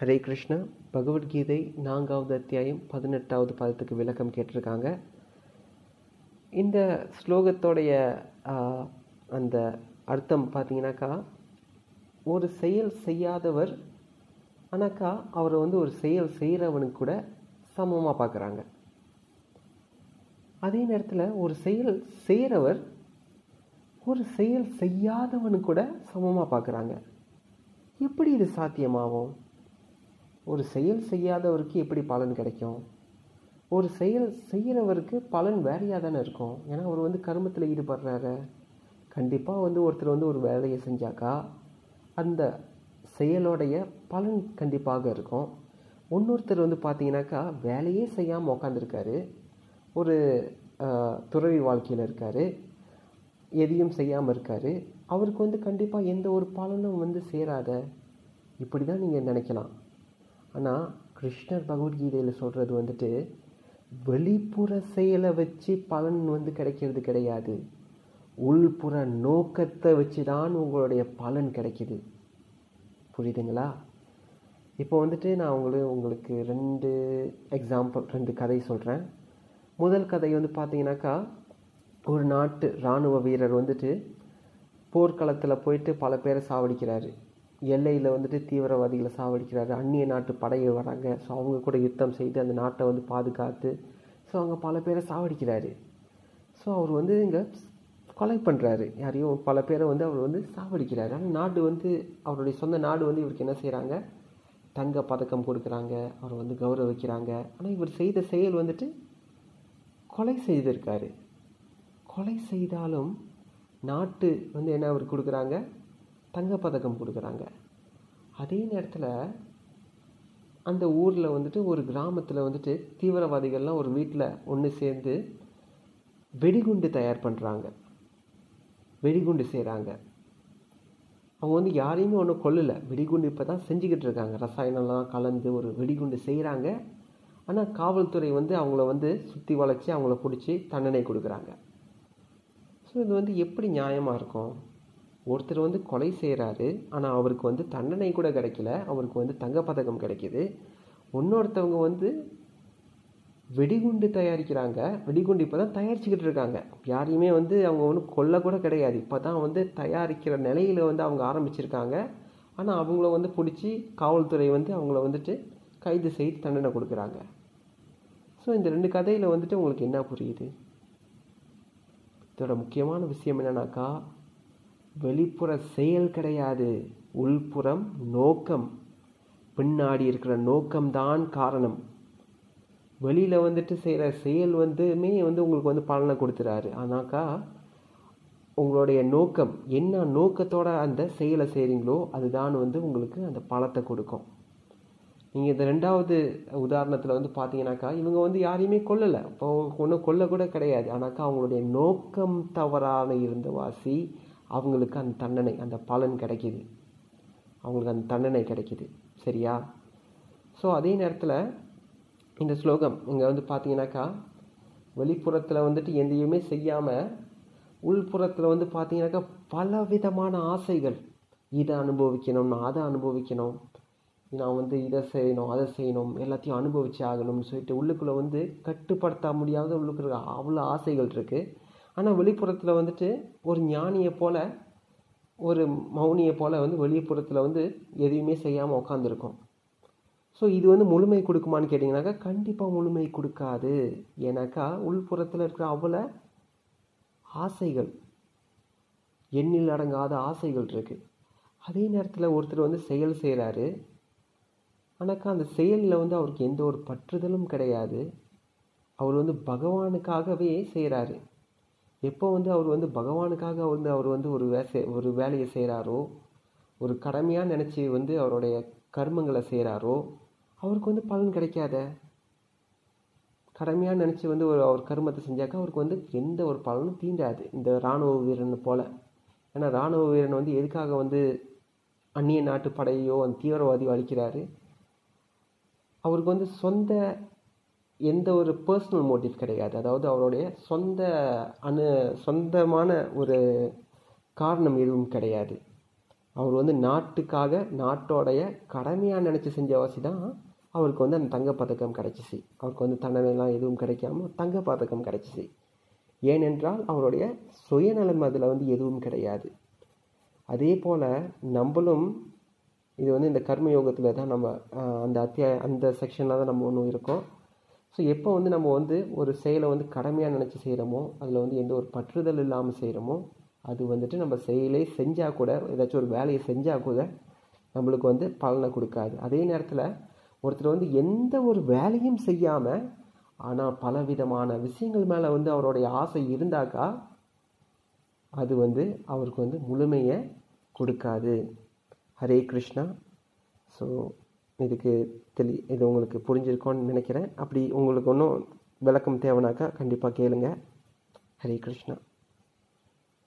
ஹரே கிருஷ்ணா. பகவத்கீதை நான்காவது அத்தியாயம் பதினெட்டாவது பதத்துக்கு விளக்கம் கேட்டிருக்காங்க. இந்த ஸ்லோகத்தோடைய அந்த அர்த்தம் பார்த்தீங்கன்னாக்கா ஒரு செயல் செய்யாதவர் ஆனாக்கா அவரை வந்து ஒரு செயல் செய்கிறவனுக்கு கூட சமமாக பார்க்குறாங்க. அதே நேரத்தில் ஒரு செயல் செய்கிறவர் ஒரு செயல் செய்யாதவனு கூட சமமாக பார்க்குறாங்க. எப்படி இது சாத்தியமாகும்? ஒரு செயல் செய்யாதவருக்கு எப்படி பலன் கிடைக்கும்? ஒரு செயல் செய்கிறவருக்கு பலன் வேறையாக தானே இருக்கும்? ஏன்னா அவர் வந்து கருமத்தில் ஈடுபடுறாரு. கண்டிப்பாக வந்து ஒருத்தர் வந்து ஒரு வேலையை செஞ்சாக்கா அந்த செயலோடைய பலன் கண்டிப்பாக இருக்கும். இன்னொருத்தர் வந்து பார்த்தீங்கன்னாக்கா வேலையே செய்யாமல் உக்காந்துருக்காரு. ஒரு துறவி வாழ்க்கையில் இருக்கார். எதையும் செய்யாமல் இருக்கார். அவருக்கு வந்து கண்டிப்பாக எந்த ஒரு பலனும் வந்து சேராத. இப்படி தான் நீங்கள் நினைக்கலாம். ஆனால் கிருஷ்ணர் பகவத்கீதையில் சொல்கிறது வந்துட்டு வெளிப்புற செயலை வச்சு பலன் வந்து கிடைக்கிறது கிடையாது. உள்புற நோக்கத்தை வச்சு தான் உங்களுடைய பலன் கிடைக்கிது. புரியுதுங்களா? இப்போ வந்துட்டு நான் உங்களுக்கு உங்களுக்கு ரெண்டு எக்ஸாம்பிள் ரெண்டு கதை சொல்கிறேன் முதல் கதை வந்து பார்த்தீங்கன்னாக்கா ஒரு நாட்டு இராணுவ வீரர் வந்துட்டு போர்க்களத்தில் போயிட்டு பல பேரை சாவடிக்கிறாரு. எல்லையில் வந்துட்டு தீவிரவாதிகளை சாவடிக்கிறாரு. அந்நிய நாட்டு படையை வராங்க. ஸோ அவங்க கூட யுத்தம் செய்து அந்த நாட்டை வந்து பாதுகாத்து ஸோ அவங்க பல பேரை சாவடிக்கிறாரு. ஸோ அவர் வந்து இங்கே கொலை பண்ணுறாரு யாரையும் பல பேரை வந்து அவர் வந்து சாவடிக்கிறாரு. ஆனால் நாடு வந்து அவருடைய சொந்த நாடு வந்து இவருக்கு என்ன செய்கிறாங்க தங்க பதக்கம் கொடுக்குறாங்க. அவரை வந்து கௌரவிக்கிறாங்க. ஆனால் இவர் செய்த செயல் வந்துட்டு கொலை செய்திருக்காரு. கொலை செய்தாலும் நாட்டு வந்து என்ன அவர் கொடுக்குறாங்க? தங்கப்பதக்கம் கொடுக்குறாங்க. அதே நேரத்தில் அந்த ஊரில் வந்துட்டு ஒரு கிராமத்தில் வந்துட்டு தீவிரவாதிகள்லாம் ஒரு வீட்டில் ஒன்று சேர்ந்து வெடிகுண்டு தயார் பண்ணுறாங்க வெடிகுண்டு செய்கிறாங்க அவங்க வந்து யாரையுமே ஒன்றும் கொல்லலை. வெடிகுண்டு இப்போ தான் செஞ்சுக்கிட்டு இருக்காங்க. ரசாயனம்லாம் கலந்து ஒரு வெடிகுண்டு செய்கிறாங்க ஆனால் காவல்துறை வந்து அவங்கள வந்து சுற்றி வளைச்சி அவங்கள பிடிச்சி தண்டனை கொடுக்குறாங்க. ஸோ இது வந்து எப்படி நியாயமாக இருக்கும்? ஒருத்தர் வந்து கொலை செய்கிறாரு ஆனால் அவருக்கு வந்து தண்டனை கூட கிடைக்கல அவருக்கு வந்து தங்கப்பதக்கம் கிடைக்கிது. இன்னொருத்தவங்க வந்து வெடிகுண்டு தயாரிக்கிறாங்க வெடிகுண்டு இப்போ தான் தயாரிச்சுக்கிட்டு இருக்காங்க. யாரையுமே வந்து அவங்க ஒன்றும் கொல்ல கூட கிடையாது. இப்போ தான் வந்து தயாரிக்கிற நிலையில் வந்து அவங்க ஆரம்பிச்சிருக்காங்க. ஆனால் அவங்கள வந்து பிடிச்சி காவல்துறை வந்து அவங்கள வந்துட்டு கைது செய்து தண்டனை கொடுக்குறாங்க. ஸோ இந்த ரெண்டு கதையில் வந்துட்டு உங்களுக்கு என்ன புரியுது? இதோட முக்கியமான விஷயம் என்னன்னாக்கா வெளிப்புற செயல் கிடையாது உள்புறம் நோக்கம். பின்னாடி இருக்கிற நோக்கம்தான் காரணம். வெளியில் வந்துட்டு செய்கிற செயல் வந்துமே வந்து உங்களுக்கு வந்து பலனை கொடுத்துறாரு. ஆனாக்கா உங்களுடைய நோக்கம் என்ன நோக்கத்தோட அந்த செயலை செய்கிறீங்களோ அதுதான் வந்து உங்களுக்கு அந்த பலத்தை கொடுக்கும். நீங்கள் இந்த ரெண்டாவது உதாரணத்தில் வந்து பார்த்தீங்கன்னாக்கா இவங்க வந்து யாரையுமே கொல்லலை. இப்போ ஒன்றும் கொல்ல கூட கிடையாது. ஆனாக்கா அவங்களுடைய நோக்கம் தவறான இருந்த வாசி அவங்களுக்கு அந்த தண்டனை அந்த பலன் கிடைக்கிது. அவங்களுக்கு அந்த தண்டனை கிடைக்கிது. சரியா? ஸோ அதே நேரத்தில் இந்த ஸ்லோகம் இங்கே வந்து பார்த்தீங்கன்னாக்கா வெளிப்புறத்தில் வந்துட்டு எதையுமே செய்யாமல் உள்புறத்தில் வந்து பார்த்தீங்கன்னாக்கா பல விதமான ஆசைகள். இதை அனுபவிக்கணும் நான் அதை அனுபவிக்கணும். நான் வந்து இதை செய்யணும் அதை செய்யணும் எல்லாத்தையும் அனுபவிச்சு ஆகணும்னு சொல்லிட்டு உள்ளுக்குள்ளே வந்து கட்டுப்படுத்த முடியாத உள்ளுக்குள்ள அவ்வளோ ஆசைகள் இருக்குது ஆனால் வெளிப்புறத்தில் வந்துட்டு ஒரு ஞானியை போல் ஒரு மௌனியை போல் வந்து வெளிப்புறத்தில் வந்து எதையுமே செய்யாமல் உட்காந்துருக்கோம் ஸோ இது வந்து முழுமை கொடுக்குமான்னு கேட்டிங்கனாக்கா கண்டிப்பாக முழுமை கொடுக்காது. ஏன்னாக்கா உள்புறத்தில் இருக்கிற அவ்வளோ ஆசைகள் எண்ணில் அடங்காத ஆசைகள் இருக்குது அதே நேரத்தில் ஒருத்தர் வந்து செயல் செய்கிறாரு ஆனாக்கா அந்த செயலில் வந்து அவருக்கு எந்த ஒரு பற்றுதலும் கிடையாது. அவர் வந்து பகவானுக்காகவே செய்கிறாரு எப்போ வந்து அவர் வந்து பகவானுக்காக வந்து அவர் வந்து ஒரு வே ஒரு வேலையை செய்கிறாரோ ஒரு கடமையாக நினச்சி வந்து அவருடைய கர்மங்களை செய்கிறாரோ அவருக்கு வந்து பலன் கிடைக்காத? கடமையாக நினச்சி வந்து ஒரு அவர் கர்மத்தை செஞ்சாக்கா அவருக்கு வந்து எந்த ஒரு பலனும் தீண்டாது. இந்த இராணுவ வீரனை போல். ஏன்னா இராணுவ வீரன் வந்து எதுக்காக வந்து அந்நிய நாட்டு படையோ அந்த தீவிரவாதியோ அழிக்கிறாரு? அவருக்கு வந்து சொந்த எந்த ஒரு பர்சனல் மோட்டிவ் கிடையாது. அதாவது அவருடைய சொந்த அணு சொந்தமான ஒரு காரணம் எதுவும் கிடையாது. அவர் வந்து நாட்டுக்காக நாட்டோடைய கடமையாக நினச்சி செஞ்ச வாசி தான் அவருக்கு வந்து அந்த தங்கப்பதக்கம் கிடைச்சிச்சு. அவருக்கு வந்து தண்டனைலாம் எதுவும் கிடைக்காம தங்கப்பதக்கம் கிடைச்சிச்சு. ஏனென்றால் அவருடைய சுயநலம் அதில் வந்து எதுவும் கிடையாது. அதே போல் நம்மளும் இது வந்து இந்த கர்ம யோகத்தில் தான் நம்ம அந்த அத்தியாய அந்த செக்ஷனில் தான் நம்ம ஒன்றும் இருக்கோம். ஸோ எப்போ வந்து நம்ம வந்து ஒரு செயலை வந்து கடமையாக நினச்சி செய்கிறோமோ அதில் வந்து எந்த ஒரு பற்றுதல் இல்லாமல் செய்கிறோமோ அது வந்துட்டு நம்ம செயலே செஞ்சால் கூட ஏதாச்சும் ஒரு வேலையை செஞ்சால் கூட நம்மளுக்கு வந்து பலனை கொடுக்காது. அதே நேரத்தில் ஒருத்தர் வந்து எந்த ஒரு வேலையும் செய்யாமல் ஆனால் பலவிதமான விஷயங்கள் மேலே வந்து அவருடைய ஆசை இருந்தாக்கா அது வந்து அவருக்கு வந்து முழுமையை கொடுக்காது. ஹரே கிருஷ்ணா. ஸோ இதுக்கு தெளி இது உங்களுக்கு புரிஞ்சிருக்கோன்னு நினைக்கிறேன். அப்படி உங்களுக்கு ஒன்றும் விளக்கம் தேவைனாக்கா கண்டிப்பாக கேளுங்க. ஹரே கிருஷ்ணா.